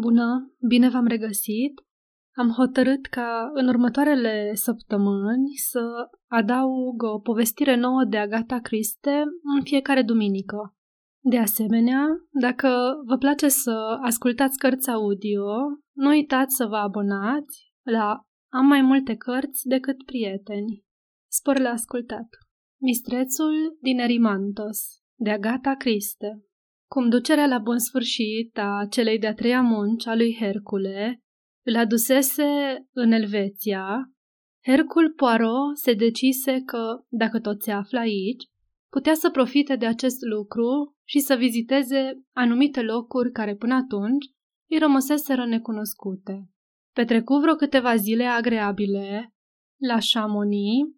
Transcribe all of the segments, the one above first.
Bună, bine v-am regăsit. Am hotărât ca în următoarele săptămâni să adaug o povestire nouă de Agata Christie în fiecare duminică. De asemenea, dacă vă place să ascultați cărți audio, nu uitați să vă abonați la Am mai multe cărți decât prieteni. Spor la ascultat! Mistrețul din Erimantos de Agata Christie Cum ducerea la bun sfârșit a celei de-a treia munci a lui Hercule îl adusese în Elveția, Hercul Poirot se decise că, dacă tot se află aici, putea să profite de acest lucru și să viziteze anumite locuri care până atunci îi rămăseseră necunoscute. Petrecu vreo câteva zile agreabile la Chamonix,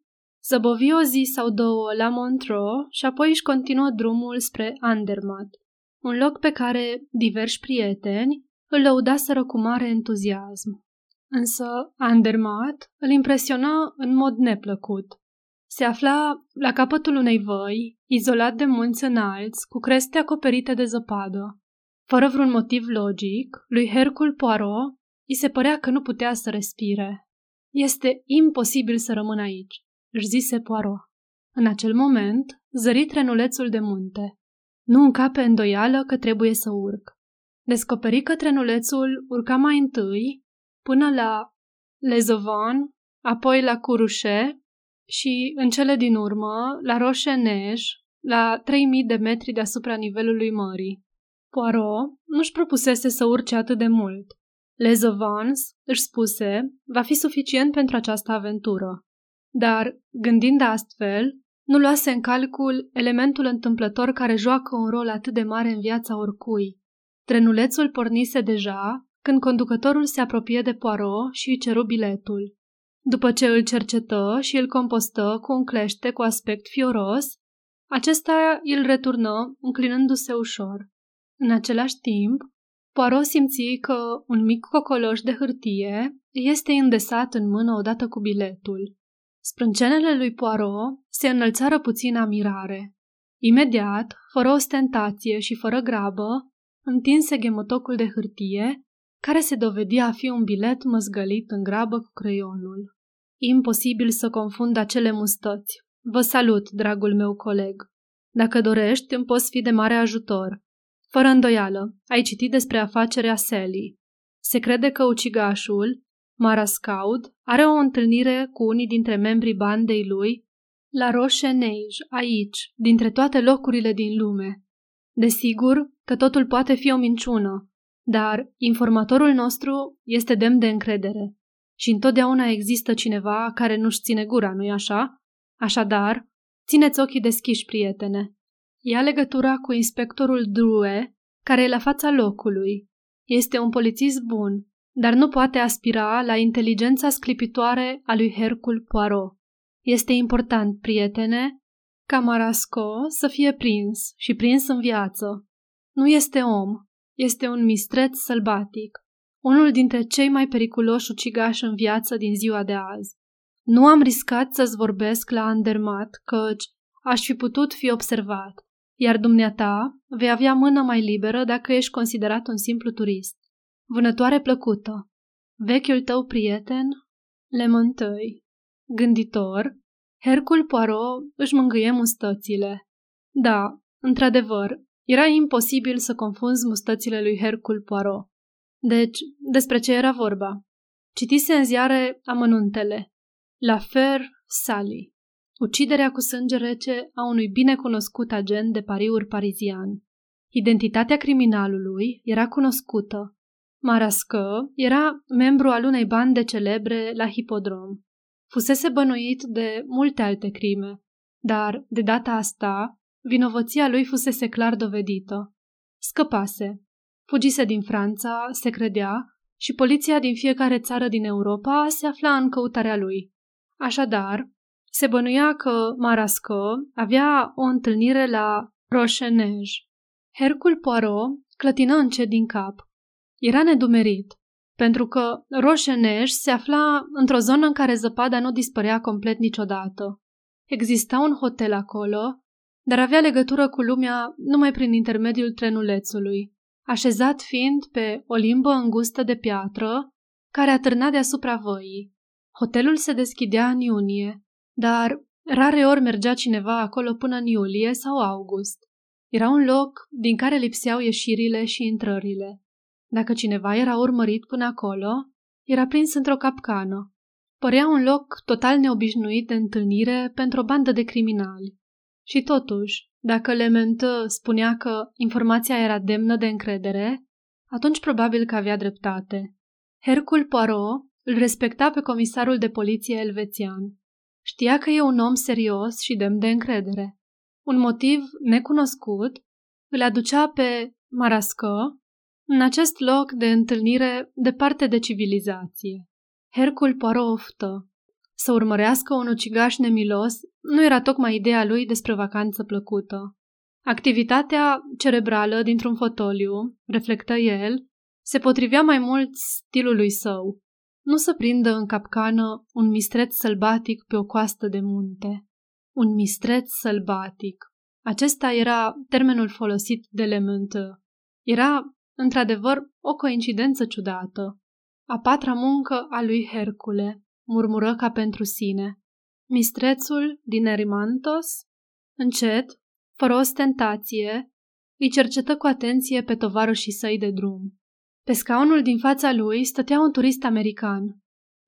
zăbovi o zi sau două la Montreux și apoi își continuă drumul spre Andermatt, un loc pe care diversi prieteni îl lăudaseră cu mare entuziasm. Însă Andermatt îl impresiona în mod neplăcut. Se afla la capătul unei văi, izolat de munți înalți, cu creste acoperite de zăpadă. Fără vreun motiv logic, lui Hercul Poirot îi se părea că nu putea să respire. Este imposibil să rămân aici, își zise Poirot. În acel moment, zări trenulețul de munte. Nu încape îndoială că trebuie să urc. Descoperi că trenulețul urca mai întâi până la Lezovan, apoi la Curușe și, în cele din urmă, la Roșenej, la 3000 de metri deasupra nivelului mării. Poirot nu-și propusese să urce atât de mult. Lezovans, își spuse, va fi suficient pentru această aventură. Dar, gândind astfel, nu luase în calcul elementul întâmplător care joacă un rol atât de mare în viața oricui. Trenulețul pornise deja când conducătorul se apropie de Poirot și îi ceru biletul. După ce îl cercetă și îl compostă cu un clește cu aspect fioros, acesta îl returnă, înclinându-se ușor. În același timp, Poirot simți că un mic cocoloș de hârtie este îndesat în mână odată cu biletul. Sprâncenele lui Poirot se înălțară puțin amirare. Imediat, fără ostentație și fără grabă, întinse ghemotocul de hârtie, care se dovedea a fi un bilet măzgălit în grabă cu creionul. Imposibil să confund acele mustăți. Vă salut, dragul meu coleg. Dacă dorești, îmi poți fi de mare ajutor. Fără îndoială, ai citit despre afacerea Sally. Se crede că ucigașul, Marascaud, are o întâlnire cu unii dintre membrii bandei lui la Roșenej, aici, dintre toate locurile din lume. Desigur că totul poate fi o minciună, dar informatorul nostru este demn de încredere. Și întotdeauna există cineva care nu-și ține gura, nu-i așa? Așadar, țineți ochii deschiși, prietene. Ia legătura cu inspectorul Drue, care e la fața locului. Este un polițist bun, dar nu poate aspira la inteligența sclipitoare a lui Hercul Poirot. Este important, prietene, ca Marasco să fie prins și prins în viață. Nu este om, este un mistreț sălbatic, unul dintre cei mai periculoși ucigași în viață din ziua de azi. Nu am riscat să-ți vorbesc la Andermat, căci aș fi putut fi observat, iar dumneata vei avea mână mai liberă dacă ești considerat un simplu turist. Vânătoare plăcută. Vechiul tău prieten, Lemântăi. Gânditor, Hercul Poirot își mângâie mustățile. Da, într-adevăr, era imposibil să confunzi mustățile lui Hercul Poirot. Deci, despre ce era vorba? Citise în ziare amănuntele. La Fer Sally. Uciderea cu sânge rece a unui binecunoscut agent de pariuri parizian. Identitatea criminalului era cunoscută. Marască era membru al unei bande celebre la hipodrom. Fusese bănuit de multe alte crime, dar, de data asta, vinovăția lui fusese clar dovedită. Scăpase, Fugise din Franța, se credea, și poliția din fiecare țară din Europa se afla în căutarea lui. Așadar, se bănuia că Marasco avea o întâlnire la Roșenej. Hercul Poirot clătină încet din cap. Era nedumerit, pentru că Roșenej se afla într-o zonă în care zăpada nu dispărea complet niciodată. Exista un hotel acolo, dar avea legătură cu lumea numai prin intermediul trenulețului. așezat fiind pe o limbă îngustă de piatră care atârna deasupra văii. Hotelul se deschidea în iunie, dar rare ori mergea cineva acolo până în iulie sau august. Era un loc din care lipseau ieșirile și intrările. Dacă cineva era urmărit până acolo, era prins într-o capcană. Părea un loc total neobișnuit de întâlnire pentru o bandă de criminali. Și totuși, dacă Lementă spunea că informația era demnă de încredere, atunci probabil că avea dreptate. Hercul Poirot îl respecta pe comisarul de poliție elvețian. Știa că e un om serios și demn de încredere. Un motiv necunoscut îl aducea pe Marască în acest loc de întâlnire departe de civilizație. Hercul Poirot oftă. Să urmărească un ucigaș nemilos nu era tocmai ideea lui despre vacanță plăcută. Activitatea cerebrală dintr-un fotoliu, reflectă el, se potrivea mai mult stilului său, nu să prindă în capcană un mistreț sălbatic pe o coastă de munte. Un mistreț sălbatic. Acesta era termenul folosit de Lementă. Era, într-adevăr, o coincidență ciudată. A patra muncă a lui Hercule, murmură ca pentru sine. Mistrețul din Erimantos, încet, fără ostentație, îi cercetă cu atenție pe tovarășii săi de drum. Pe scaunul din fața lui stătea un turist american.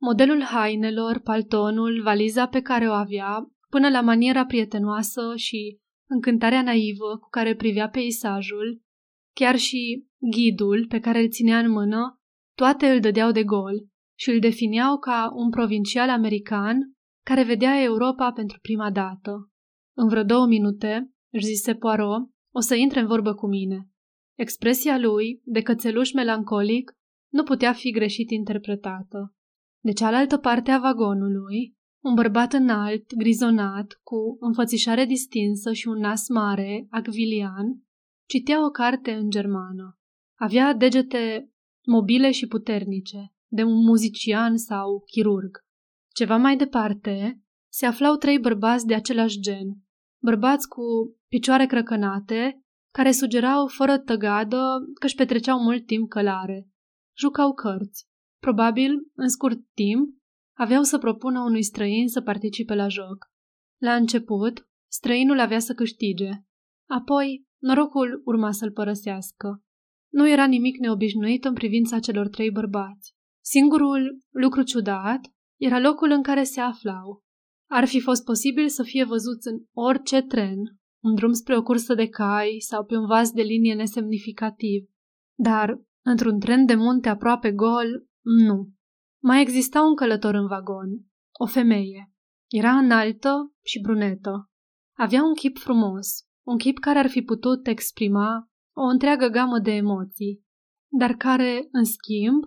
Modelul hainelor, paltonul, valiza pe care o avea, până la maniera prietenoasă și încântarea naivă cu care privea peisajul, chiar și ghidul pe care îl ținea în mână, toate îl dădeau de gol și îl defineau ca un provincial american care vedea Europa pentru prima dată. În vreo două minute, își zise Poirot, o să intre în vorbă cu mine. Expresia lui, de cățeluș melancolic, nu putea fi greșit interpretată. De cealaltă parte a vagonului, un bărbat înalt, grizonat, cu înfățișare distinsă și un nas mare, acvilian, citea o carte în germană. Avea degete mobile și puternice, de un muzician sau chirurg. Ceva mai departe, se aflau trei bărbați de același gen, bărbați cu picioare crăcănate, care sugerau fără tăgadă că își petreceau mult timp călare. Jucau cărți. Probabil, în scurt timp, aveau să propună unui străin să participe la joc. La început, străinul avea să câștige. Apoi, norocul urma să-l părăsească. Nu era nimic neobișnuit în privința celor trei bărbați. Singurul lucru ciudat era locul în care se aflau. Ar fi fost posibil să fie văzuți în orice tren, un drum spre o cursă de cai sau pe un vas de linie nesemnificativ. Dar, într-un tren de munte aproape gol, nu. Mai exista un călător în vagon, o femeie. Era înaltă și brunetă. Avea un chip frumos, un chip care ar fi putut exprima o întreagă gamă de emoții, dar care, în schimb,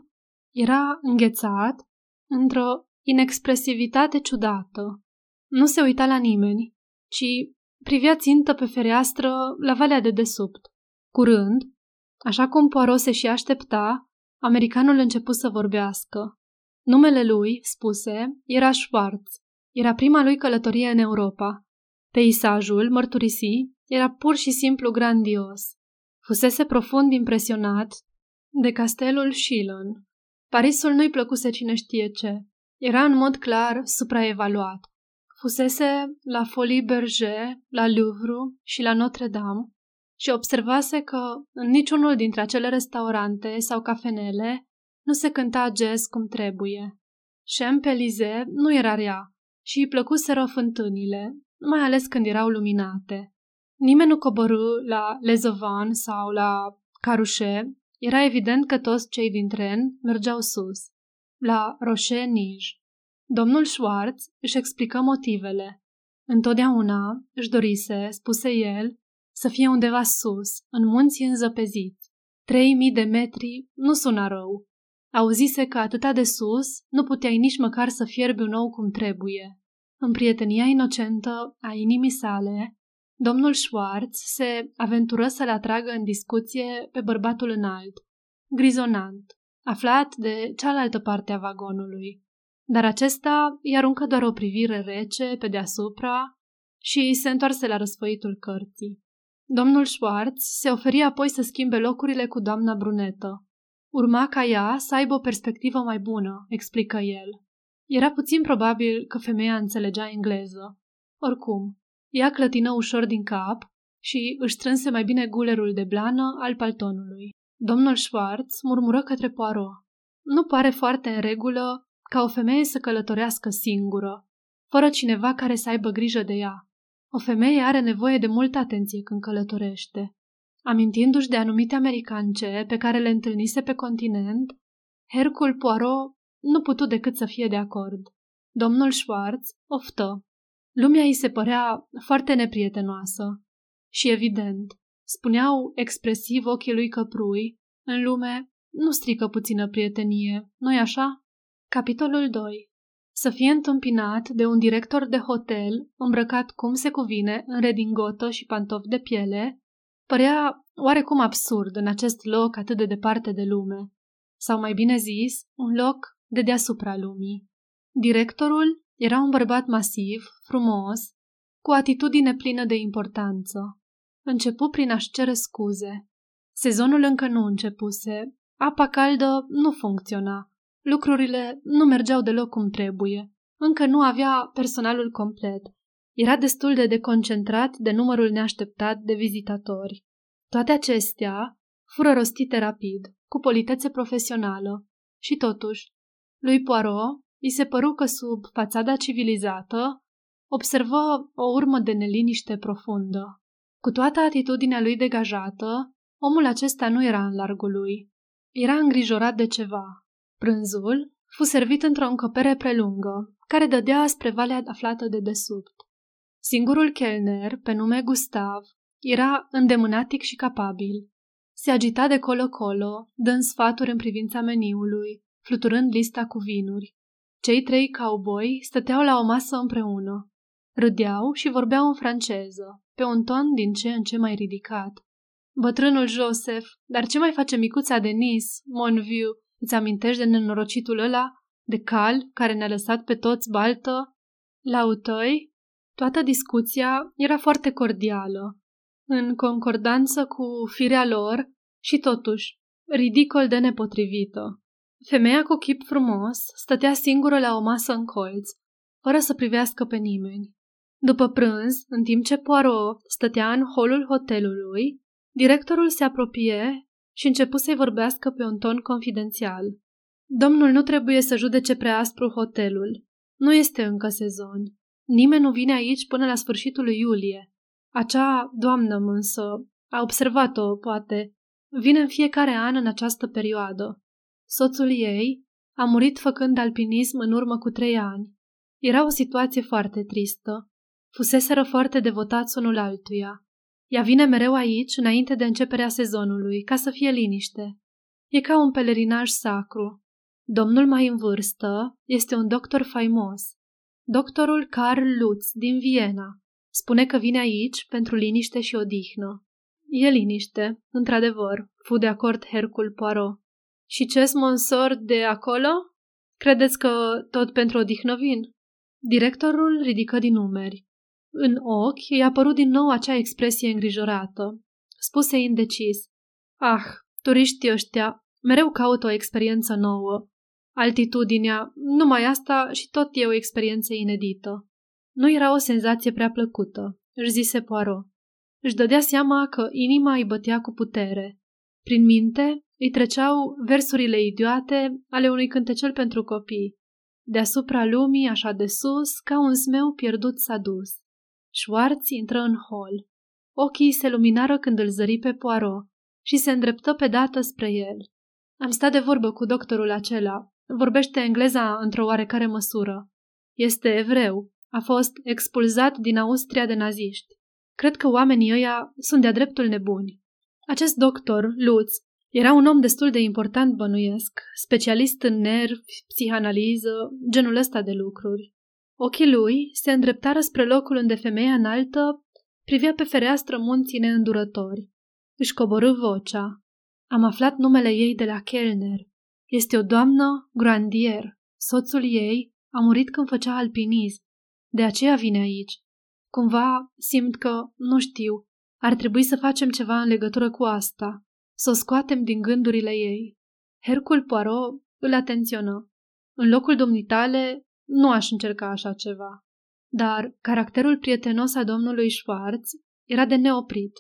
era înghețat într-o inexpresivitate ciudată. Nu se uita la nimeni, ci privea țintă pe fereastră la valea de desubt. Curând, așa cum Poirot se și aștepta, americanul început să vorbească. Numele lui, spuse, era Schwartz. Era prima lui călătorie în Europa. Peisajul, mărturisi, era pur și simplu grandios. Fusese profund impresionat de castelul Shilon. Parisul nu-i plăcuse cine știe ce. Era în mod clar supraevaluat. Fusese la Folie Berger, la Louvre și la Notre-Dame și observase că în niciunul dintre acele restaurante sau cafenele nu se cânta jazz cum trebuie. Champs-Élysées nu era rea și îi plăcuseră fântânile, mai ales când erau luminate. Nimeni nu coborâ la Lezovan sau la Carușe. Era evident că toți cei din tren mergeau sus, la Roche Nij. Domnul Schwartz își explică motivele. Întotdeauna își dorise, spuse el, să fie undeva sus, în munții înzăpeziți. Trei mii de metri nu sună rău. Auzise că atâta de sus nu puteai nici măcar să fierbi un ou cum trebuie. În prietenia inocentă a inimii sale, domnul Schwartz se aventură să-l atragă în discuție pe bărbatul înalt, grizonant, aflat de cealaltă parte a vagonului dar acesta îi aruncă doar o privire rece pe deasupra și se întoarse la răsfăitul cărții. Domnul Schwartz se oferi apoi să schimbe locurile cu doamna brunetă. Urma ca ea să aibă o perspectivă mai bună, explică el. Era puțin probabil că femeia înțelegea engleză. Oricum, ea clătină ușor din cap și își strânse mai bine gulerul de blană al paltonului. Domnul Schwartz murmură către Poirot. Nu pare foarte în regulă ca o femeie să călătorească singură, fără cineva care să aibă grijă de ea. O femeie are nevoie de multă atenție când călătorește. Amintindu-și de anumite americance pe care le întâlnise pe continent, Hercul Poirot nu putu decât să fie de acord. Domnul Schwartz oftă. Lumea îi se părea foarte neprietenoasă. Și evident, spuneau expresiv ochii lui căprui, în lume nu strică puțină prietenie, nu-i așa? Capitolul 2 Să fie întâmpinat de un director de hotel îmbrăcat cum se cuvine în redingotă și pantofi de piele, părea oarecum absurd în acest loc atât de departe de lume, sau mai bine zis, un loc de deasupra lumii. Directorul era un bărbat masiv, frumos, cu atitudine plină de importanță. Începu prin a-și cere scuze. Sezonul încă nu începuse, apa caldă nu funcționa, lucrurile nu mergeau deloc cum trebuie, încă nu avea personalul complet, era destul de deconcentrat de numărul neașteptat de vizitatori. Toate acestea fură rostite rapid, cu politețe profesională, și totuși, lui Poirot îi se păru că sub fațada civilizată observă o urmă de neliniște profundă. Cu toată atitudinea lui degajată, omul acesta nu era în largul lui. Era îngrijorat de ceva. Prânzul fu servit într-o încăpere prelungă, care dădea spre valea aflată de desubt. Singurul chelner, pe nume Gustav, era îndemânatic și capabil. Se agita de colo-colo, dând sfaturi în privința meniului, fluturând lista cu vinuri. Cei trei cowboy stăteau la o masă împreună. Râdeau și vorbeau în franceză, pe un ton din ce în ce mai ridicat. Bătrânul Joseph, dar ce mai face micuța Denis, Monviu, îți amintești de nenorocitul ăla, de cal, care ne-a lăsat pe toți baltă? La utăi, toată discuția era foarte cordială, în concordanță cu firea lor și totuși ridicol de nepotrivită. Femeia cu chip frumos stătea singură la o masă în colț, fără să privească pe nimeni. După prânz, în timp ce Poirot stătea în holul hotelului, directorul se apropie și începu să-i vorbească pe un ton confidențial. Domnul nu trebuie să judece prea aspru hotelul. Nu este încă sezon. Nimeni nu vine aici până la sfârșitul lui iulie. Acea doamnă însă, a observat-o, poate, vine în fiecare an în această perioadă. Soțul ei a murit făcând alpinism în urmă cu trei ani. Era o situație foarte tristă. Fuseseră foarte devotați unul altuia. Ea vine mereu aici, înainte de începerea sezonului, ca să fie liniște. E ca un pelerinaj sacru. Domnul mai în vârstă este un doctor faimos. Doctorul Karl Lutz din Viena. Spune că vine aici pentru liniște și odihnă. E liniște, într-adevăr, fu de acord Hercul Poirot. Și ce sponsor de acolo? Credeți că tot pentru odihnă vin? Directorul ridică din numeri. În ochi i-a apărut din nou acea expresie îngrijorată. Spuse indecis. Ah, turiștii ăștia mereu caută o experiență nouă. Altitudinea, numai asta și tot e o experiență inedită. Nu era o senzație prea plăcută, își zise Poirot. Își dădea seama că inima îi bătea cu putere. Prin minte îi treceau versurile idiote ale unui cântecel pentru copii. Deasupra lumii, așa de sus, ca un zmeu pierdut s-a dus. Schwartz intră în hol. Ochii se luminară când îl zări pe Poirot și se îndreptă pe dată spre el. Am stat de vorbă cu doctorul acela. Vorbește engleza într-o oarecare măsură. Este evreu. A fost expulzat din Austria de naziști. Cred că oamenii ăia sunt de-a dreptul nebuni. Acest doctor, Lutz, era un om destul de important, bănuiesc, specialist în nervi, psihanaliză, genul ăsta de lucruri. Ochii lui se îndreptară spre locul unde femeia înaltă privea pe fereastră munții neîndurători. Își coborâ vocea. Am aflat numele ei de la Kellner. Este o doamnă Grandier. Soțul ei a murit când făcea alpinism. De aceea vine aici. Cumva simt că, nu știu, Ar trebui să facem ceva în legătură cu asta, să o scoatem din gândurile ei. Hercul Poirot îl atenționă. În locul domnitale nu aș încerca așa ceva. Dar caracterul prietenos al domnului Schwartz era de neoprit.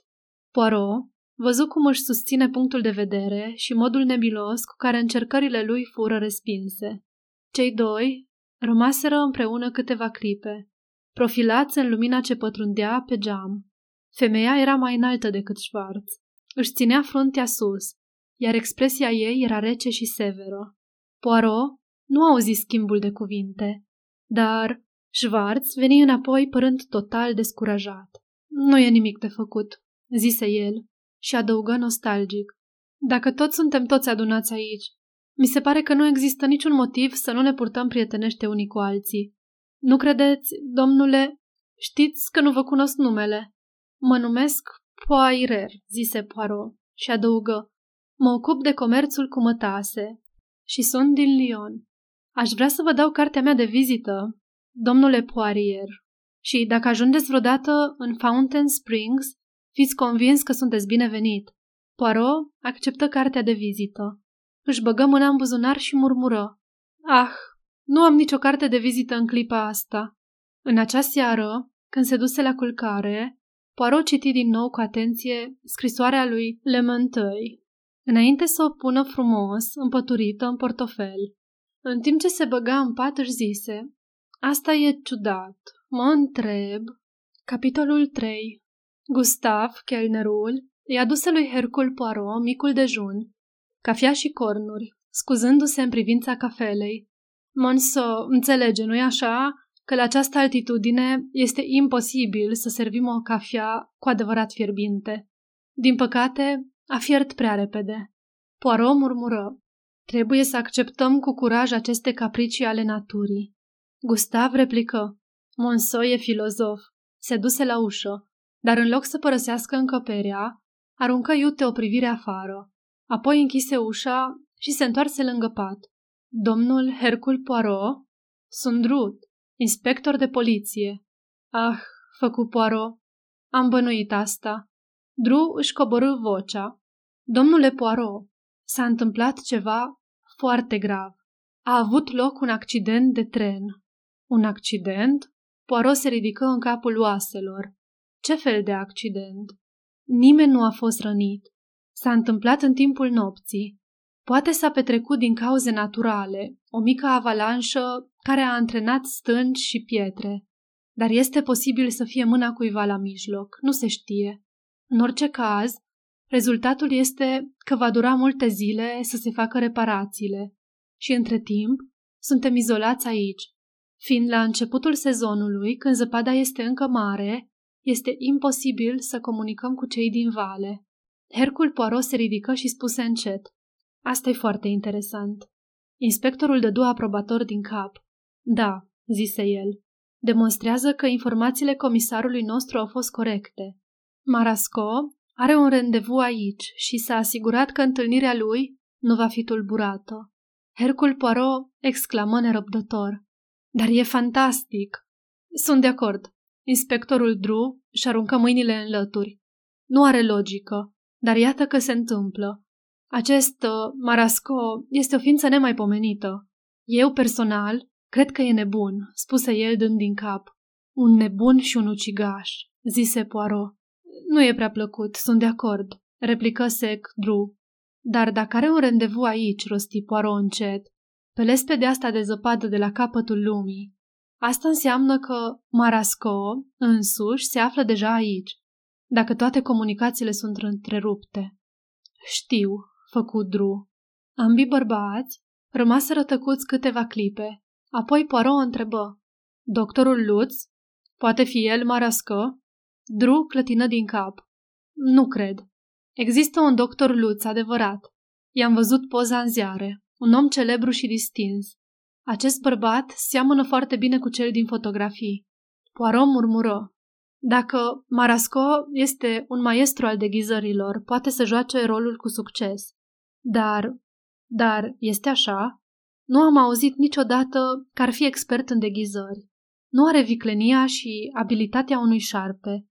Poirot văzut cum își susține punctul de vedere și modul nebilos cu care încercările lui fură respinse. Cei doi rămaseră împreună câteva clipe, profilați în lumina ce pătrundea pe geam. Femeia era mai înaltă decât Schwartz. Își ținea fruntea sus, iar expresia ei era rece și severă. Poirot nu auzi schimbul de cuvinte, dar Schwartz veni înapoi părând total descurajat. Nu e nimic de făcut, zise el și adăugă nostalgic. Dacă toți suntem toți adunați aici, mi se pare că nu există niciun motiv să nu ne purtăm prietenește unii cu alții. Nu credeți, domnule? Știți că nu vă cunosc numele. Mă numesc Poirer, zise Poirot și adăugă. Mă ocup de comerțul cu mătase și sunt din Lyon. Aș vrea să vă dau cartea mea de vizită, domnule Poirier, și dacă ajungeți vreodată în Fountain Springs, fiți convins că sunteți binevenit. Poirot acceptă cartea de vizită. Își băgă mâna în buzunar și murmură. Ah, nu am nicio carte de vizită în clipa asta. În acea seară, când se duse la culcare, Poirot citi din nou cu atenție scrisoarea lui Lemantăi, înainte să o pună frumos, împăturită în portofel. În timp ce se băga în pat își zise, asta e ciudat, mă întreb. Capitolul 3 Gustav, chelnerul, i-a dus lui Hercul Poirot micul dejun, cafea și cornuri, scuzându-se în privința cafelei. Monso, înțelege, nu-i așa? Că la această altitudine este imposibil să servim o cafea cu adevărat fierbinte. Din păcate, a fiert prea repede. Poirot murmură. Trebuie să acceptăm cu curaj aceste capricii ale naturii. Gustav replică. Monso e filozof. Se duse la ușă, dar în loc să părăsească încăperea, aruncă iute o privire afară. Apoi închise ușa și se întoarse lângă pat. Domnul Hercul Poirot? Sunt Drut, inspector de poliție. Ah, făcu Poirot. Am bănuit asta. Dru își coborâ vocea. Domnule Poirot, s-a întâmplat ceva foarte grav. A avut loc un accident de tren. Un accident? Poirot se ridică în capul oaselor. Ce fel de accident? Nimeni nu a fost rănit. S-a întâmplat în timpul nopții. Poate s-a petrecut din cauze naturale, o mică avalanșă care a antrenat stânci și pietre. Dar este posibil să fie mâna cuiva la mijloc, nu se știe. În orice caz, rezultatul este că va dura multe zile să se facă reparațiile. Și între timp, suntem izolați aici. Fiind la începutul sezonului, când zăpada este încă mare, este imposibil să comunicăm cu cei din vale. Hercul Poirot se ridică și spuse încet. Asta e foarte interesant. Inspectorul dădu aprobator din cap. Da, zise el. Demonstrează că informațiile comisarului nostru au fost corecte. Marasco are un randevu aici și s-a asigurat că întâlnirea lui nu va fi tulburată. Hercul Poirot exclamă nerăbdător. Dar e fantastic! Sunt de acord. Inspectorul Drew și aruncă mâinile în lături. Nu are logică, dar iată că se întâmplă. Acest uh, Marasco este o ființă nemaipomenită. Eu, personal, cred că e nebun, spuse el dând din cap. Un nebun și un ucigaș, zise Poirot. Nu e prea plăcut, sunt de acord, replică sec Drew. Dar dacă are un randevu aici, rosti Poirot încet, pe lespede asta de zăpadă de la capătul lumii, asta înseamnă că Marasco însuși se află deja aici, dacă toate comunicațiile sunt întrerupte. Știu, făcut Dru. Ambii bărbați rămaseră tăcuți câteva clipe, apoi Poirot întrebă. Doctorul Lutz? Poate fi el Marasco? Dru clătină din cap. Nu cred. Există un doctor Lutz adevărat. I-am văzut poza în ziare. Un om celebru și distins. Acest bărbat seamănă foarte bine cu cel din fotografii. Poirot murmură. Dacă Marasco este un maestru al deghizărilor, poate să joace rolul cu succes. Dar, dar, este așa? Nu am auzit niciodată că ar fi expert în deghizări. Nu are viclenia și abilitatea unui șarpe.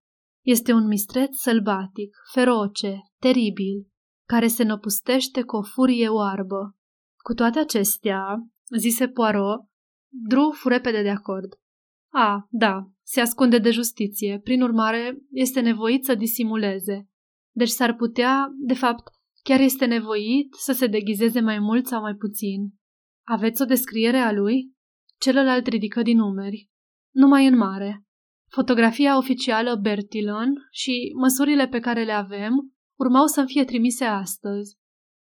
Este un mistreț sălbatic, feroce, teribil, care se năpustește cu o furie oarbă. Cu toate acestea, zise Poirot, Drew fu repede de acord. A, da, se ascunde de justiție, prin urmare este nevoit să disimuleze. Deci s-ar putea, de fapt, chiar este nevoit să se deghizeze mai mult sau mai puțin. Aveți o descriere a lui? Celălalt ridică din numeri. Numai în mare. Fotografia oficială Bertillon și măsurile pe care le avem urmau să-mi fie trimise astăzi.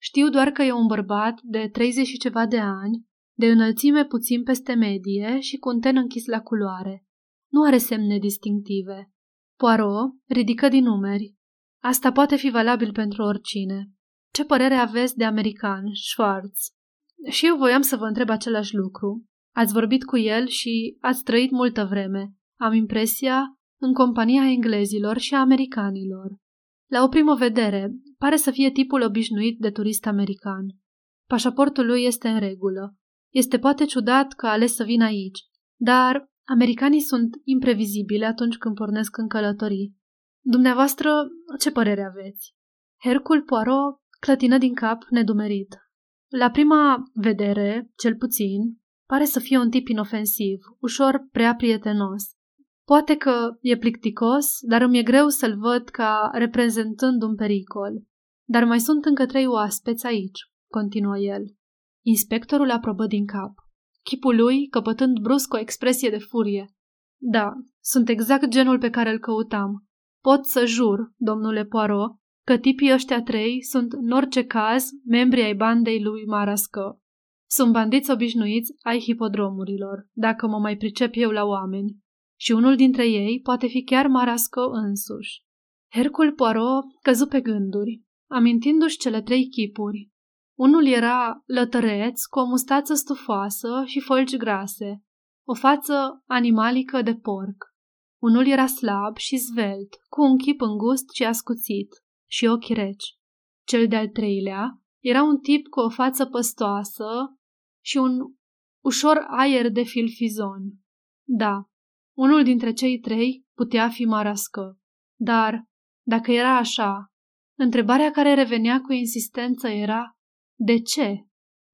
Știu doar că e un bărbat de 30 și ceva de ani, de înălțime puțin peste medie și cu un ten închis la culoare. Nu are semne distinctive. Poirot ridică din numeri. Asta poate fi valabil pentru oricine. Ce părere aveți de american, Schwartz? Și eu voiam să vă întreb același lucru. Ați vorbit cu el și ați trăit multă vreme. Am impresia în compania englezilor și a americanilor. La o primă vedere, pare să fie tipul obișnuit de turist american. Pașaportul lui este în regulă. Este poate ciudat că a ales să vină aici, dar americanii sunt imprevizibili atunci când pornesc în călătorii. Dumneavoastră, ce părere aveți? Hercul Poirot clătină din cap nedumerit. La prima vedere, cel puțin, pare să fie un tip inofensiv, ușor prea prietenos. Poate că e plicticos, dar îmi e greu să-l văd ca reprezentând un pericol. Dar mai sunt încă trei oaspeți aici, continuă el. Inspectorul aprobă din cap. Chipul lui căpătând brusc o expresie de furie. Da, sunt exact genul pe care îl căutam. Pot să jur, domnule Poirot, că tipii ăștia trei sunt, în orice caz, membri ai bandei lui Marască. Sunt bandiți obișnuiți ai hipodromurilor, dacă mă mai pricep eu la oameni. Și unul dintre ei poate fi chiar Marască însuși. Hercul Poirot căzu pe gânduri, amintindu-și cele trei chipuri, unul era lătăreț, cu o mustață stufoasă și fălci grase, o față animalică de porc. Unul era slab și zvelt, cu un chip îngust și ascuțit și ochi reci. Cel de-al treilea era un tip cu o față păstoasă și un ușor aer de filfizon. Da, unul dintre cei trei putea fi marască. Dar, dacă era așa, întrebarea care revenea cu insistență era de ce?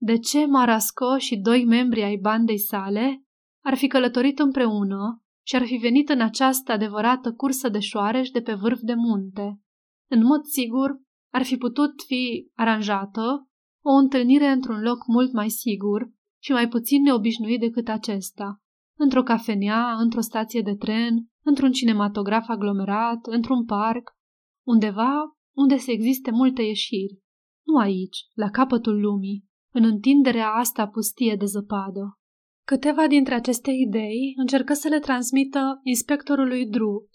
De ce Marasco și doi membri ai bandei sale ar fi călătorit împreună și ar fi venit în această adevărată cursă de șoareș de pe vârf de munte? În mod sigur, ar fi putut fi aranjată o întâlnire într-un loc mult mai sigur și mai puțin neobișnuit decât acesta. Într-o cafenea, într-o stație de tren, într-un cinematograf aglomerat, într-un parc, undeva unde să existe multe ieșiri. Nu aici, la capătul lumii, în întinderea asta pustie de zăpadă. Câteva dintre aceste idei încercă să le transmită inspectorului Drew,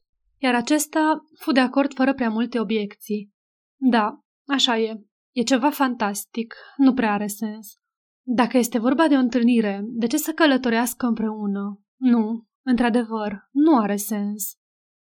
iar acesta fu de acord fără prea multe obiecții. Da, așa e. E ceva fantastic, nu prea are sens. Dacă este vorba de o întâlnire, de ce să călătorească împreună? Nu, într-adevăr, nu are sens.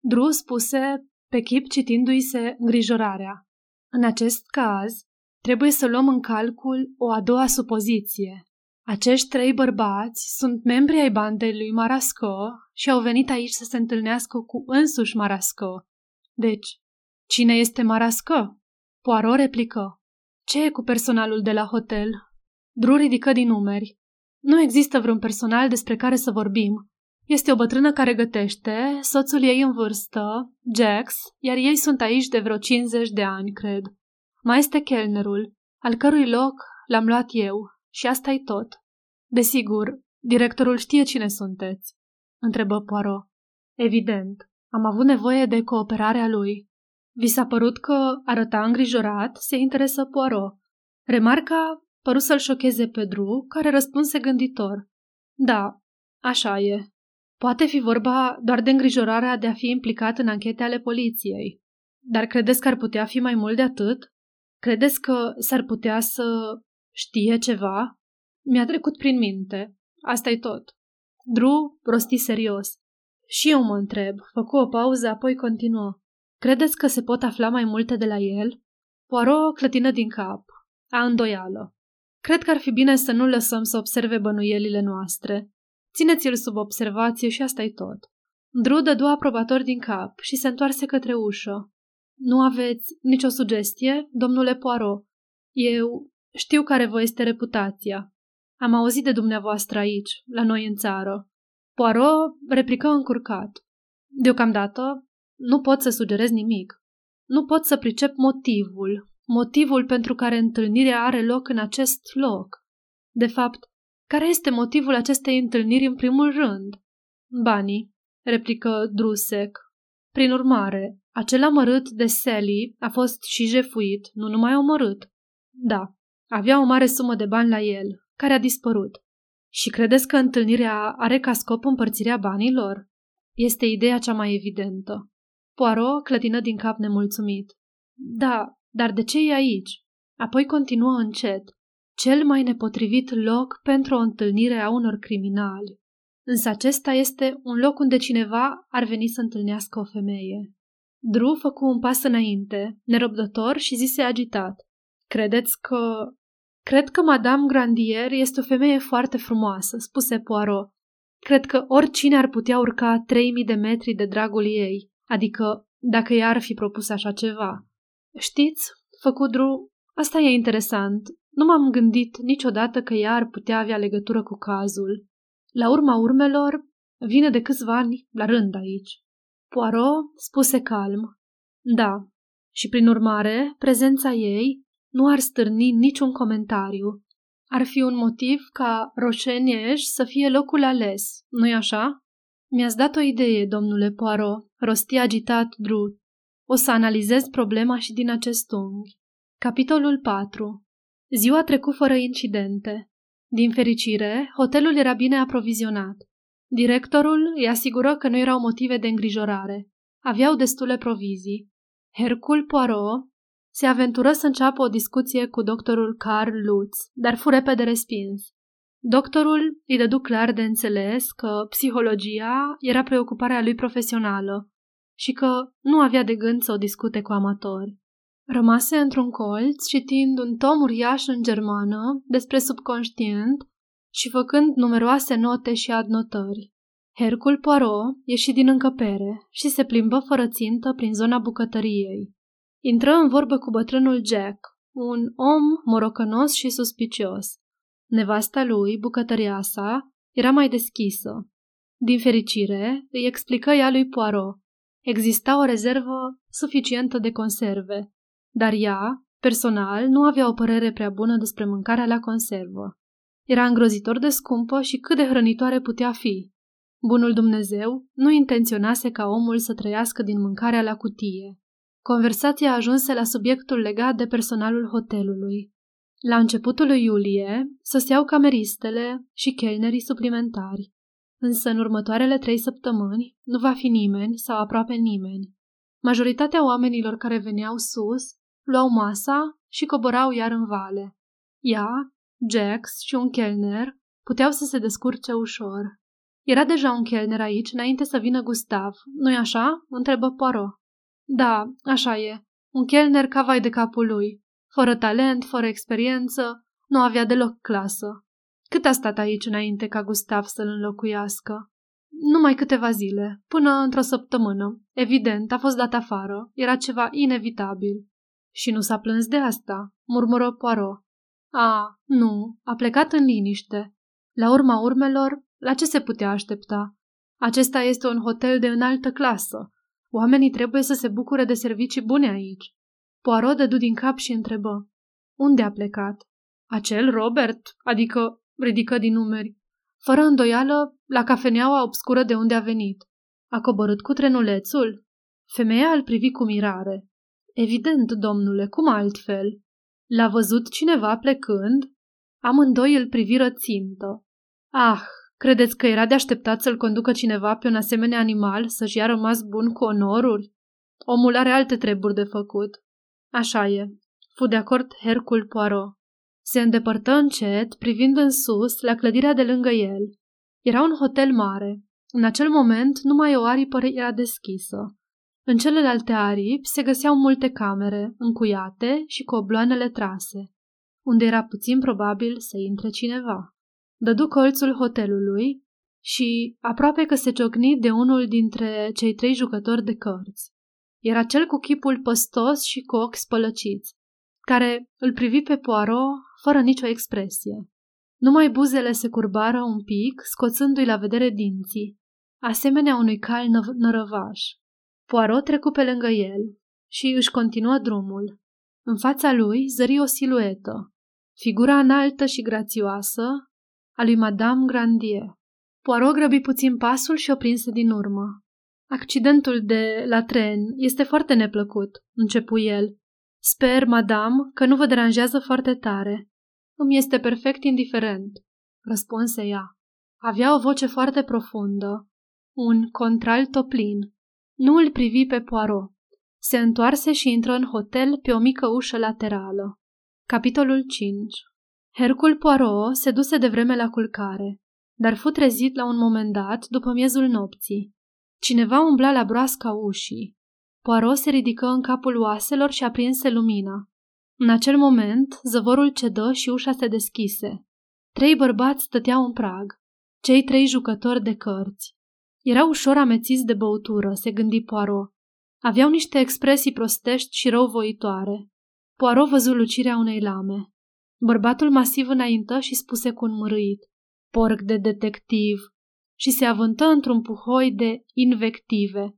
Drew spuse pe chip citindu-i se îngrijorarea. În acest caz, Trebuie să luăm în calcul o a doua supoziție. Acești trei bărbați sunt membri ai bandei lui Marasco și au venit aici să se întâlnească cu însuși Marasco. Deci, cine este Marasco? Poirot replică. Ce e cu personalul de la hotel? Drew ridică din numeri. Nu există vreun personal despre care să vorbim. Este o bătrână care gătește, soțul ei în vârstă, Jax, iar ei sunt aici de vreo 50 de ani, cred. Mai este chelnerul, al cărui loc l-am luat eu și asta e tot. Desigur, directorul știe cine sunteți, întrebă Poirot. Evident, am avut nevoie de cooperarea lui. Vi s-a părut că arăta îngrijorat, se interesă Poirot. Remarca păru să-l șocheze pe Drew, care răspunse gânditor. Da, așa e. Poate fi vorba doar de îngrijorarea de a fi implicat în anchete ale poliției. Dar credeți că ar putea fi mai mult de atât? Credeți că s-ar putea să știe ceva? Mi-a trecut prin minte. asta e tot. Drew rosti serios. Și eu mă întreb. Făcu o pauză, apoi continuă. Credeți că se pot afla mai multe de la el? Poirot clătină din cap. A îndoială. Cred că ar fi bine să nu lăsăm să observe bănuielile noastre. Țineți-l sub observație și asta e tot. Drew dădu aprobator din cap și se întoarse către ușă. Nu aveți nicio sugestie, domnule Poirot? Eu știu care vă este reputația. Am auzit de dumneavoastră aici, la noi în țară. Poirot replică încurcat. Deocamdată nu pot să sugerez nimic. Nu pot să pricep motivul, motivul pentru care întâlnirea are loc în acest loc. De fapt, care este motivul acestei întâlniri în primul rând? Banii, replică Drusec. Prin urmare, acel amărât de Sally a fost și jefuit, nu numai omorât. Da, avea o mare sumă de bani la el, care a dispărut. Și credeți că întâlnirea are ca scop împărțirea banilor? Este ideea cea mai evidentă. Poirot clătină din cap nemulțumit. Da, dar de ce e aici? Apoi continuă încet. Cel mai nepotrivit loc pentru o întâlnire a unor criminali. Însă acesta este un loc unde cineva ar veni să întâlnească o femeie. Drew făcu un pas înainte, nerăbdător și zise agitat. Credeți că... Cred că Madame Grandier este o femeie foarte frumoasă, spuse Poirot. Cred că oricine ar putea urca 3000 de metri de dragul ei, adică dacă ea ar fi propus așa ceva. Știți, făcu Drew, asta e interesant. Nu m-am gândit niciodată că ea ar putea avea legătură cu cazul. La urma urmelor, vine de câțiva ani la rând aici. Poirot spuse calm. Da, și prin urmare, prezența ei nu ar stârni niciun comentariu. Ar fi un motiv ca Roșenieș să fie locul ales, nu-i așa? Mi-ați dat o idee, domnule Poirot, rosti agitat Drew. O să analizez problema și din acest unghi. Capitolul 4 Ziua trecut fără incidente. Din fericire, hotelul era bine aprovizionat. Directorul îi asigură că nu erau motive de îngrijorare. Aveau destule provizii. Hercul Poirot se aventură să înceapă o discuție cu doctorul Carl Lutz, dar fu repede respins. Doctorul îi dădu clar de înțeles că psihologia era preocuparea lui profesională și că nu avea de gând să o discute cu amatori. Rămase într-un colț citind un tom uriaș în germană despre subconștient și făcând numeroase note și adnotări. Hercul Poirot ieși din încăpere și se plimbă fără țintă prin zona bucătăriei. Intră în vorbă cu bătrânul Jack, un om morocănos și suspicios. Nevasta lui, bucătăria sa, era mai deschisă. Din fericire, îi explică ea lui Poirot. Exista o rezervă suficientă de conserve, dar ea, personal, nu avea o părere prea bună despre mâncarea la conservă. Era îngrozitor de scumpă și cât de hrănitoare putea fi. Bunul Dumnezeu nu intenționase ca omul să trăiască din mâncarea la cutie. Conversația ajunse la subiectul legat de personalul hotelului. La începutul lui iulie soseau cameristele și chelnerii suplimentari, însă în următoarele trei săptămâni nu va fi nimeni sau aproape nimeni. Majoritatea oamenilor care veneau sus luau masa și coborau iar în vale. Ea, Jax și un chelner puteau să se descurce ușor. Era deja un chelner aici înainte să vină Gustav, nu-i așa? întrebă Poirot. Da, așa e. Un chelner ca vai de capul lui. Fără talent, fără experiență, nu avea deloc clasă. Cât a stat aici înainte ca Gustav să-l înlocuiască? Numai câteva zile, până într-o săptămână. Evident, a fost dat afară. Era ceva inevitabil. Și nu s-a plâns de asta, murmură Poirot. A, nu, a plecat în liniște. La urma urmelor, la ce se putea aștepta? Acesta este un hotel de înaltă clasă. Oamenii trebuie să se bucure de servicii bune aici. Poirot dădu din cap și întrebă. Unde a plecat? Acel Robert? Adică ridică din numeri. Fără îndoială, la cafeneaua obscură de unde a venit. A coborât cu trenulețul? Femeia îl privi cu mirare. Evident, domnule, cum altfel? L-a văzut cineva plecând? Amândoi îl priviră țintă. Ah, credeți că era de așteptat să-l conducă cineva pe un asemenea animal să-și ia rămas bun cu onoruri? Omul are alte treburi de făcut. Așa e. Fu de acord Hercul Poirot. Se îndepărtă încet, privind în sus, la clădirea de lângă el. Era un hotel mare. În acel moment, numai o aripă era deschisă. În celelalte aripi se găseau multe camere, încuiate și cu obloanele trase, unde era puțin probabil să intre cineva. Dădu colțul hotelului și aproape că se ciocni de unul dintre cei trei jucători de cărți. Era cel cu chipul păstos și cu ochi spălăciți, care îl privi pe Poirot fără nicio expresie. Numai buzele se curbară un pic, scoțându-i la vedere dinții, asemenea unui cal nă- nărăvaș. Poirot trecu pe lângă el și își continuă drumul. În fața lui zări o siluetă, figura înaltă și grațioasă a lui Madame Grandier. Poirot grăbi puțin pasul și o prinse din urmă. Accidentul de la tren este foarte neplăcut, începu el. Sper, madame, că nu vă deranjează foarte tare. Îmi este perfect indiferent, răspunse ea. Avea o voce foarte profundă, un contralt toplin. Nu îl privi pe Poirot. Se întoarse și intră în hotel pe o mică ușă laterală. Capitolul 5 Hercul Poirot se duse de vreme la culcare, dar fu trezit la un moment dat după miezul nopții. Cineva umbla la broasca ușii. Poirot se ridică în capul oaselor și aprinse lumina. În acel moment, zăvorul cedă și ușa se deschise. Trei bărbați stăteau în prag, cei trei jucători de cărți. Erau ușor amețiți de băutură, se gândi Poirot. Aveau niște expresii prostești și răuvoitoare. Poirot văzu lucirea unei lame. Bărbatul masiv înaintă și spuse cu un mărâit. Porc de detectiv! Și se avântă într-un puhoi de invective.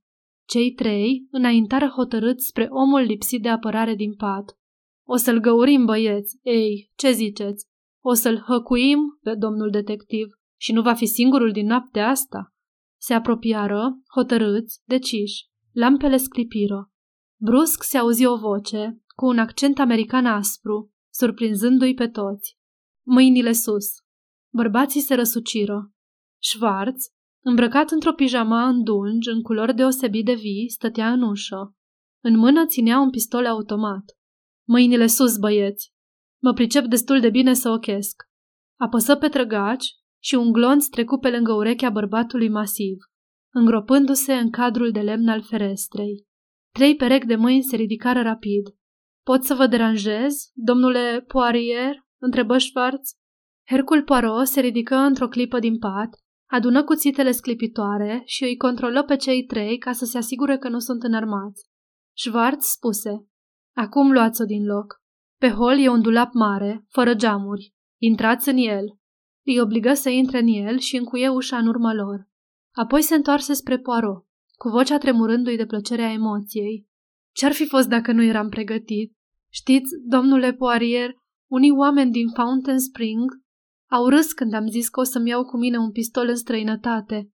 Cei trei înaintară hotărât spre omul lipsit de apărare din pat. O să-l găurim, băieți, ei, ce ziceți? O să-l hăcuim pe domnul detectiv și nu va fi singurul din noaptea asta. Se apropiară, hotărâți, deciși. Lampele sclipiră. Brusc se auzi o voce, cu un accent american aspru, surprinzându-i pe toți. Mâinile sus. Bărbații se răsuciră. Schwarz, îmbrăcat într-o pijama îndungi, în culori deosebit de vii, stătea în ușă. În mână ținea un pistol automat. Mâinile sus, băieți! Mă pricep destul de bine să ochesc. Apăsă pe trăgaci și un glonț trecu pe lângă urechea bărbatului masiv, îngropându-se în cadrul de lemn al ferestrei. Trei perechi de mâini se ridicară rapid. Pot să vă deranjez, domnule Poirier?" întrebă Schwarz. Hercul Poirot se ridică într-o clipă din pat, adună cuțitele sclipitoare și îi controlă pe cei trei ca să se asigure că nu sunt înarmați. Schwarz spuse, Acum luați-o din loc. Pe hol e un dulap mare, fără geamuri. Intrați în el. Îi obligă să intre în el și încuie ușa în urma lor. Apoi se întoarse spre Poirot, cu vocea tremurându-i de plăcerea emoției. Ce-ar fi fost dacă nu eram pregătit? Știți, domnule Poirier, unii oameni din Fountain Spring au râs când am zis că o să-mi iau cu mine un pistol în străinătate.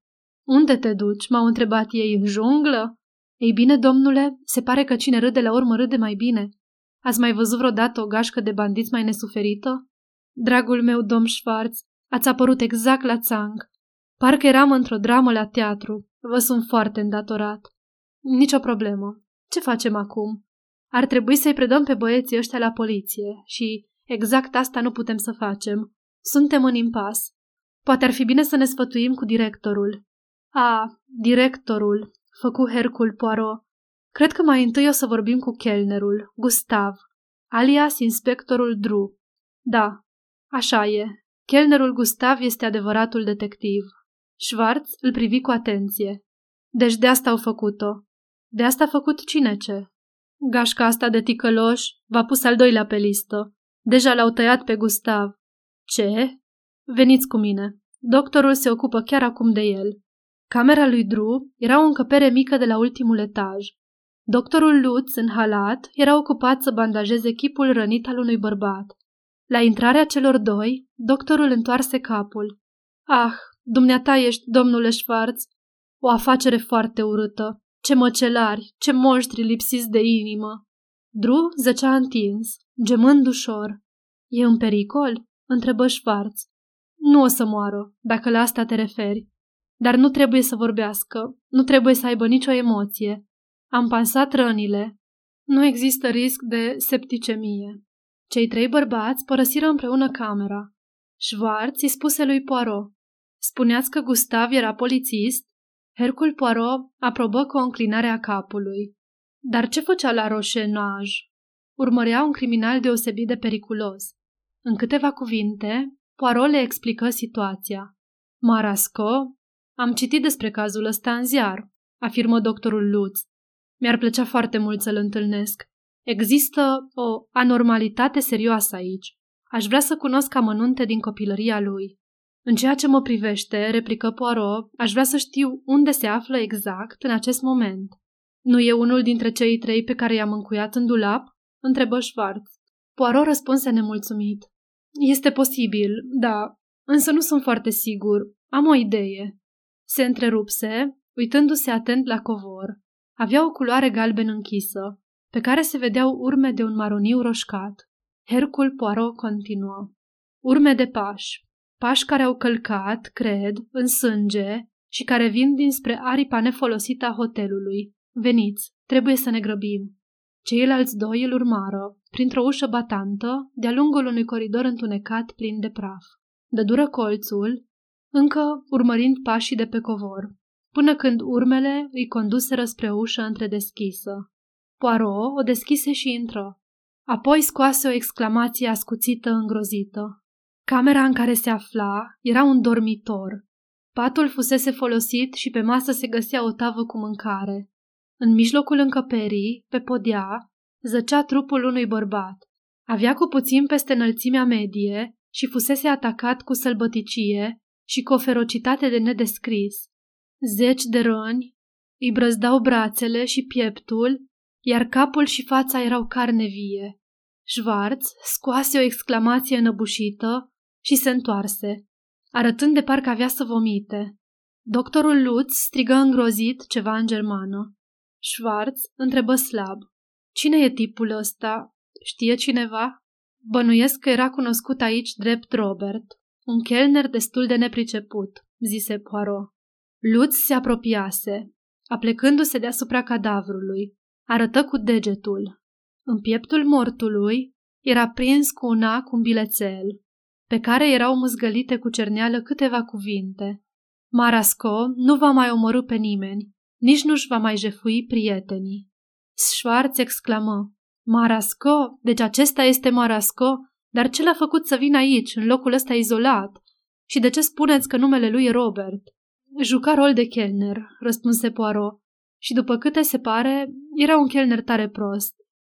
Unde te duci? M-au întrebat ei în junglă? Ei bine, domnule, se pare că cine râde la urmă râde mai bine. Ați mai văzut vreodată o gașcă de bandiți mai nesuferită? Dragul meu, domn Schwarz, ați apărut exact la țang. Parcă eram într-o dramă la teatru. Vă sunt foarte îndatorat. Nicio problemă. Ce facem acum? Ar trebui să-i predăm pe băieții ăștia la poliție și exact asta nu putem să facem. Suntem în impas. Poate ar fi bine să ne sfătuim cu directorul. A, directorul, făcu Hercul Poirot. Cred că mai întâi o să vorbim cu chelnerul, Gustav, alias inspectorul Dru. Da, așa e. Chelnerul Gustav este adevăratul detectiv. Schwarz îl privi cu atenție. Deci de asta au făcut-o. De asta a făcut cine ce? Gașca asta de ticăloș v-a pus al doilea pe listă. Deja l-au tăiat pe Gustav. Ce? Veniți cu mine. Doctorul se ocupă chiar acum de el. Camera lui Drew era o încăpere mică de la ultimul etaj. Doctorul Lutz, în halat, era ocupat să bandajeze chipul rănit al unui bărbat. La intrarea celor doi, doctorul întoarse capul. Ah, dumneata ești, domnule Schwarz, o afacere foarte urâtă. Ce măcelari, ce monștri lipsiți de inimă. Dru zăcea întins, gemând ușor. E în pericol? întrebă Schwarz. Nu o să moară, dacă la asta te referi. Dar nu trebuie să vorbească, nu trebuie să aibă nicio emoție. Am pansat rănile. Nu există risc de septicemie. Cei trei bărbați părăsiră împreună camera. Schwarz îi spuse lui Poirot. Spuneați că Gustav era polițist? Hercul Poirot aprobă cu o înclinare a capului. Dar ce făcea la Roșenaj? Urmărea un criminal deosebit de periculos. În câteva cuvinte, Poirot le explică situația. Marasco Am citit despre cazul ăsta în ziar, afirmă doctorul Lutz. Mi-ar plăcea foarte mult să-l întâlnesc. Există o anormalitate serioasă aici. Aș vrea să cunosc amănunte din copilăria lui. În ceea ce mă privește, replică Poirot, aș vrea să știu unde se află exact în acest moment. Nu e unul dintre cei trei pe care i-am încuiat în dulap? întrebă Schwartz. Poirot răspunse nemulțumit. Este posibil, da, însă nu sunt foarte sigur. Am o idee. Se întrerupse, uitându-se atent la covor. Avea o culoare galben închisă, pe care se vedeau urme de un maroniu roșcat. Hercul Poirot continuă. Urme de pași. Pași care au călcat, cred, în sânge și care vin dinspre aripa nefolosită a hotelului. Veniți, trebuie să ne grăbim. Ceilalți doi îl urmară, printr-o ușă batantă, de-a lungul unui coridor întunecat plin de praf. Dădură colțul, încă urmărind pașii de pe covor, până când urmele îi conduseră spre o ușă întredeschisă. Poirot o deschise și intră. Apoi scoase o exclamație ascuțită îngrozită. Camera în care se afla era un dormitor. Patul fusese folosit și pe masă se găsea o tavă cu mâncare. În mijlocul încăperii, pe podea, zăcea trupul unui bărbat. Avea cu puțin peste înălțimea medie și fusese atacat cu sălbăticie și cu o ferocitate de nedescris. Zeci de răni îi brăzdau brațele și pieptul, iar capul și fața erau carne vie. Schwarz scoase o exclamație înăbușită și se întoarse, arătând de parcă avea să vomite. Doctorul Lutz strigă îngrozit ceva în germană. Schwarz întrebă slab. Cine e tipul ăsta? Știe cineva? Bănuiesc că era cunoscut aici drept Robert, un chelner destul de nepriceput, zise Poirot. Lutz se apropiase, aplecându-se deasupra cadavrului. Arătă cu degetul. În pieptul mortului era prins cu un ac un bilețel, pe care erau mâzgălite cu cerneală câteva cuvinte. Marasco nu va mai omorâ pe nimeni, nici nu-și va mai jefui prietenii. Schwarz exclamă, Marasco? Deci acesta este Marasco? Dar ce l-a făcut să vină aici, în locul ăsta izolat? Și de ce spuneți că numele lui e Robert? Juca rol de chelner, răspunse Poirot. Și după câte se pare, era un chelner tare prost.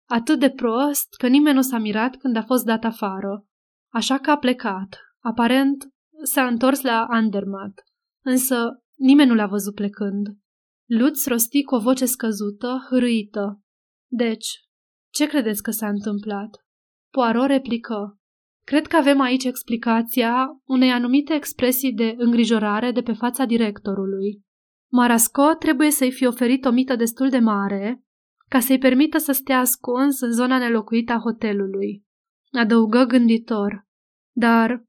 Atât de prost că nimeni nu s-a mirat când a fost dat afară. Așa că a plecat. Aparent s-a întors la Andermatt. Însă nimeni nu l-a văzut plecând. Lutz rosti cu o voce scăzută, hârâită. Deci, ce credeți că s-a întâmplat? Poirot replică. Cred că avem aici explicația unei anumite expresii de îngrijorare de pe fața directorului. Marasco trebuie să-i fi oferit o mită destul de mare ca să-i permită să stea ascuns în zona nelocuită a hotelului. Adăugă gânditor. Dar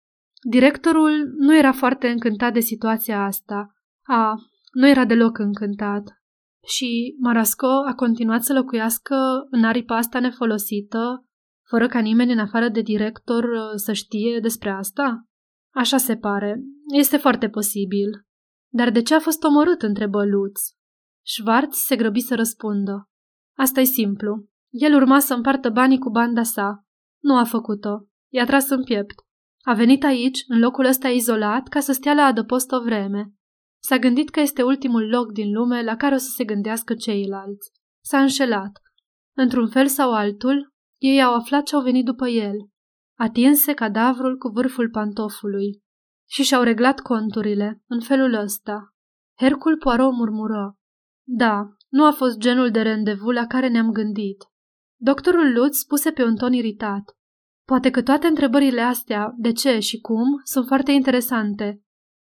directorul nu era foarte încântat de situația asta. A, nu era deloc încântat. Și Marasco a continuat să locuiască în aripa asta nefolosită, fără ca nimeni în afară de director uh, să știe despre asta? Așa se pare. Este foarte posibil. Dar de ce a fost omorât? întrebă Lutz. Schwarz se grăbi să răspundă. asta e simplu. El urma să împartă banii cu banda sa. Nu a făcut-o. I-a tras în piept. A venit aici, în locul ăsta izolat, ca să stea la adăpost o vreme. S-a gândit că este ultimul loc din lume la care o să se gândească ceilalți. S-a înșelat. Într-un fel sau altul, ei au aflat ce au venit după el. Atinse cadavrul cu vârful pantofului și și-au reglat conturile în felul ăsta. Hercul Poirot murmură. Da, nu a fost genul de randevu la care ne-am gândit. Doctorul Lutz spuse pe un ton iritat. Poate că toate întrebările astea, de ce și cum, sunt foarte interesante,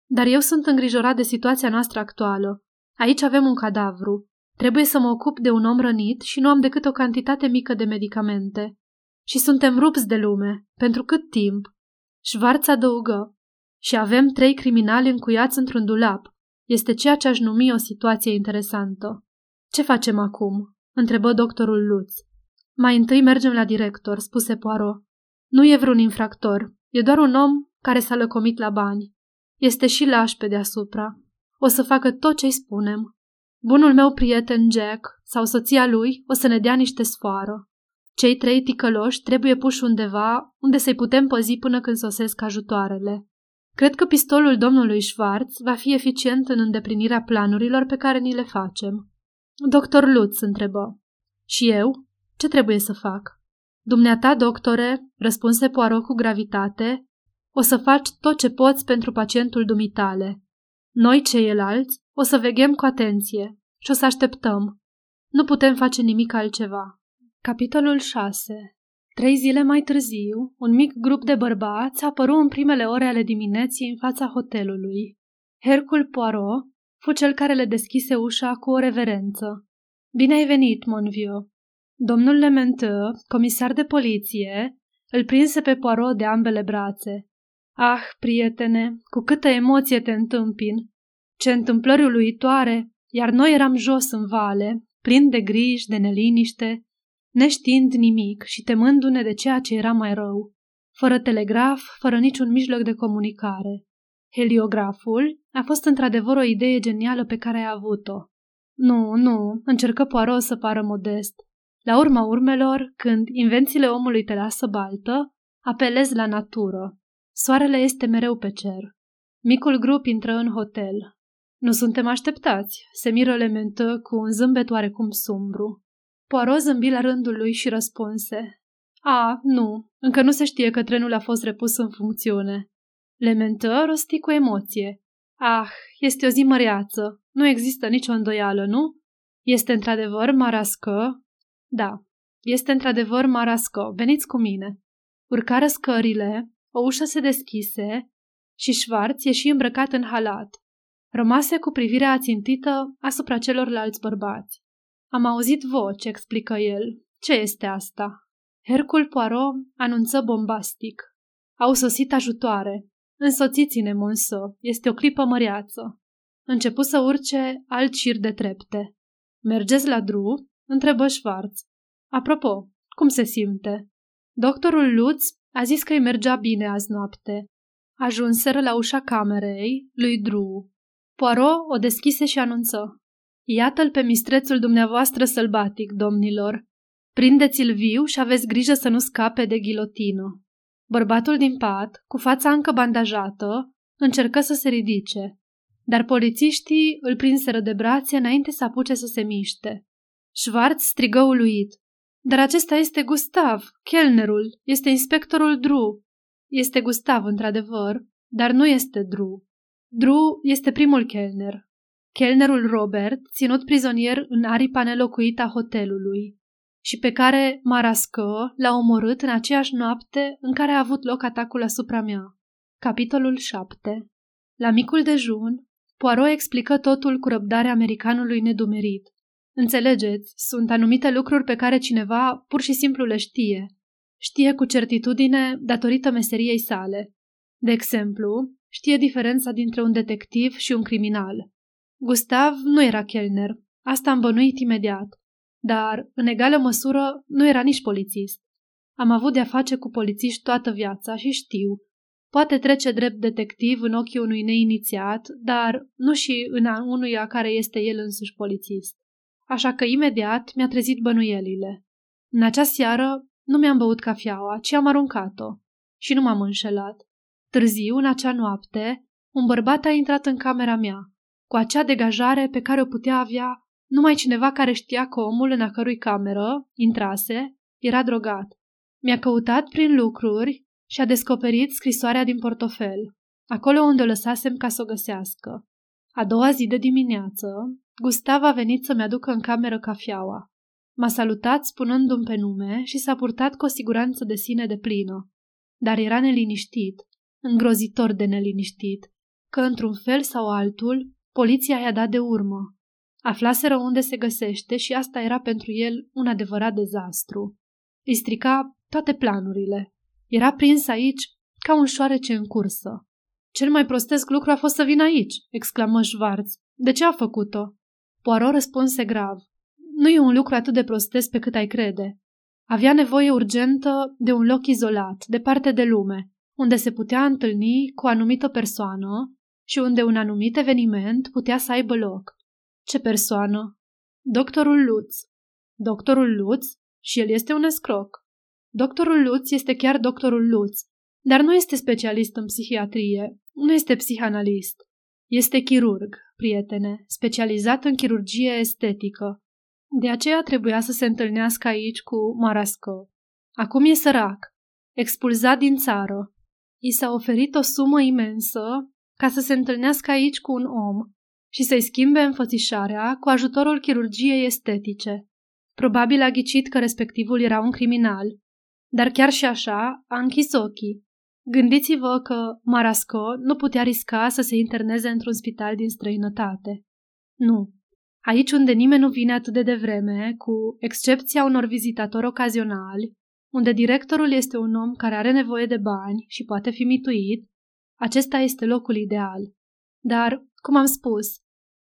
dar eu sunt îngrijorat de situația noastră actuală. Aici avem un cadavru. Trebuie să mă ocup de un om rănit și nu am decât o cantitate mică de medicamente. Și suntem rupți de lume. Pentru cât timp? Schwarz adăugă. Și avem trei criminali încuiați într-un dulap. Este ceea ce aș numi o situație interesantă. Ce facem acum? întrebă doctorul Lutz. Mai întâi mergem la director, spuse Poirot. Nu e vreun infractor, e doar un om care s-a lăcomit la bani. Este și laș pe deasupra. O să facă tot ce-i spunem. Bunul meu prieten Jack sau soția lui o să ne dea niște sfoară. Cei trei ticăloși trebuie puși undeva unde să-i putem păzi până când sosesc ajutoarele. Cred că pistolul domnului Schwarz va fi eficient în îndeplinirea planurilor pe care ni le facem. Doctor Lutz întrebă. Și eu? Ce trebuie să fac? Dumneata, doctore, răspunse Poirot cu gravitate, o să faci tot ce poți pentru pacientul dumitale. Noi, ceilalți, o să veghem cu atenție și o să așteptăm. Nu putem face nimic altceva. Capitolul 6 Trei zile mai târziu, un mic grup de bărbați apăru în primele ore ale dimineții în fața hotelului. Hercul Poirot fu cel care le deschise ușa cu o reverență. Bine ai venit, Monvio. Domnul Lementeux, comisar de poliție, îl prinse pe Poirot de ambele brațe. Ah, prietene, cu câtă emoție te întâmpin! Ce întâmplări uluitoare, iar noi eram jos în vale, plin de griji, de neliniște, neștiind nimic și temându-ne de ceea ce era mai rău, fără telegraf, fără niciun mijloc de comunicare. Heliograful a fost într-adevăr o idee genială pe care ai avut-o. Nu, nu, încercă Poirot să pară modest. La urma urmelor, când invențiile omului te lasă baltă, apelezi la natură. Soarele este mereu pe cer. Micul grup intră în hotel. Nu suntem așteptați, se miră lementă cu un zâmbet oarecum sumbru. Poirot zâmbi la rândul lui și răspunse. A, nu, încă nu se știe că trenul a fost repus în funcțiune. Lementă rosti cu emoție. Ah, este o zi măreață. Nu există nicio îndoială, nu? Este într-adevăr marască? Da, este într-adevăr marască. Veniți cu mine. Urcară scările, o ușă se deschise și Schwarz ieși îmbrăcat în halat. Rămase cu privirea ațintită asupra celorlalți bărbați. Am auzit voce, explică el. Ce este asta? Hercul Poirot anunță bombastic. Au sosit ajutoare. Însoțiți-ne, Monsă, este o clipă măreață. Începu să urce alt șir de trepte. Mergeți la dru? Întrebă Schwarz. Apropo, cum se simte? Doctorul Lutz a zis că îi mergea bine azi noapte. Ajunseră la ușa camerei lui Dru. Poirot o deschise și anunță. Iată-l pe mistrețul dumneavoastră sălbatic, domnilor. Prindeți-l viu și aveți grijă să nu scape de ghilotină. Bărbatul din pat, cu fața încă bandajată, încercă să se ridice, dar polițiștii îl prinseră de brațe înainte să apuce să se miște. Schwarz strigă uluit. Dar acesta este Gustav, chelnerul, este inspectorul Dru. Este Gustav, într-adevăr, dar nu este Dru. Dru este primul chelner. Chelnerul Robert, ținut prizonier în aripa nelocuită a hotelului și pe care Marască l-a omorât în aceeași noapte în care a avut loc atacul asupra mea. Capitolul 7 La micul dejun, Poirot explică totul cu răbdarea americanului nedumerit. Înțelegeți, sunt anumite lucruri pe care cineva pur și simplu le știe. Știe cu certitudine datorită meseriei sale. De exemplu, știe diferența dintre un detectiv și un criminal. Gustav nu era chelner, asta am bănuit imediat, dar, în egală măsură, nu era nici polițist. Am avut de-a face cu polițiști toată viața și știu. Poate trece drept detectiv în ochii unui neinițiat, dar nu și în unuia care este el însuși polițist așa că imediat mi-a trezit bănuielile. În acea seară nu mi-am băut cafeaua, ci am aruncat-o. Și nu m-am înșelat. Târziu, în acea noapte, un bărbat a intrat în camera mea, cu acea degajare pe care o putea avea numai cineva care știa că omul în a cărui cameră intrase era drogat. Mi-a căutat prin lucruri și a descoperit scrisoarea din portofel, acolo unde o lăsasem ca să o găsească. A doua zi de dimineață, Gustav a venit să-mi aducă în cameră cafeaua. M-a salutat spunându-mi pe nume și s-a purtat cu o siguranță de sine de plină. Dar era neliniștit, îngrozitor de neliniștit, că într-un fel sau altul, poliția i-a dat de urmă. Aflaseră unde se găsește și asta era pentru el un adevărat dezastru. Îi strica toate planurile. Era prins aici ca un șoarece în cursă. Cel mai prostesc lucru a fost să vină aici, exclamă Schwarz. De ce a făcut-o? Poirot răspunse grav. Nu e un lucru atât de prostesc pe cât ai crede. Avea nevoie urgentă de un loc izolat, departe de lume, unde se putea întâlni cu o anumită persoană și unde un anumit eveniment putea să aibă loc. Ce persoană? Doctorul Lutz. Doctorul Lutz? Și el este un escroc. Doctorul Lutz este chiar doctorul Lutz. Dar nu este specialist în psihiatrie, nu este psihanalist. Este chirurg, prietene, specializat în chirurgie estetică. De aceea trebuia să se întâlnească aici cu Marasco. Acum e sărac, expulzat din țară. I s-a oferit o sumă imensă ca să se întâlnească aici cu un om și să-i schimbe înfățișarea cu ajutorul chirurgiei estetice. Probabil a ghicit că respectivul era un criminal, dar chiar și așa a închis ochii. Gândiți-vă că Marasco nu putea risca să se interneze într-un spital din străinătate. Nu. Aici unde nimeni nu vine atât de devreme, cu excepția unor vizitatori ocazionali, unde directorul este un om care are nevoie de bani și poate fi mituit, acesta este locul ideal. Dar, cum am spus,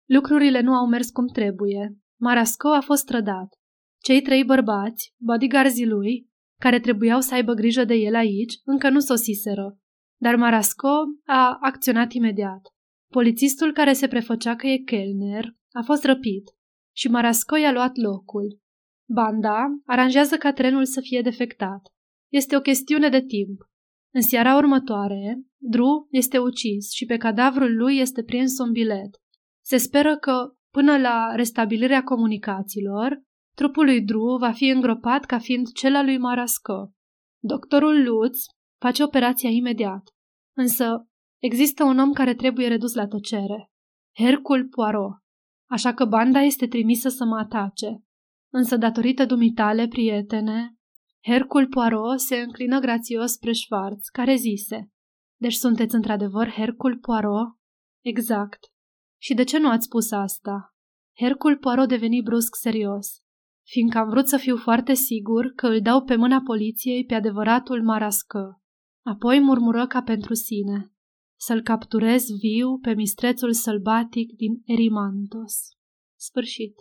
lucrurile nu au mers cum trebuie. Marasco a fost trădat. Cei trei bărbați, bodyguards lui, care trebuiau să aibă grijă de el aici, încă nu sosiseră. Dar Marasco a acționat imediat. Polițistul care se prefăcea că e Kellner a fost răpit și Marasco i-a luat locul. Banda aranjează ca trenul să fie defectat. Este o chestiune de timp. În seara următoare, Dru este ucis și pe cadavrul lui este prins un bilet. Se speră că, până la restabilirea comunicațiilor, trupul lui Dru va fi îngropat ca fiind cel al lui Marasco. Doctorul Lutz face operația imediat. Însă, există un om care trebuie redus la tăcere. Hercul Poirot. Așa că banda este trimisă să mă atace. Însă, datorită dumitale, prietene, Hercul Poirot se înclină grațios spre Schwarz, care zise Deci sunteți într-adevăr Hercul Poirot? Exact. Și de ce nu ați spus asta? Hercul Poirot deveni brusc serios, fiindcă am vrut să fiu foarte sigur că îl dau pe mâna poliției pe adevăratul Marască. Apoi murmură ca pentru sine. Să-l capturez viu pe mistrețul sălbatic din Erimantos. Sfârșit.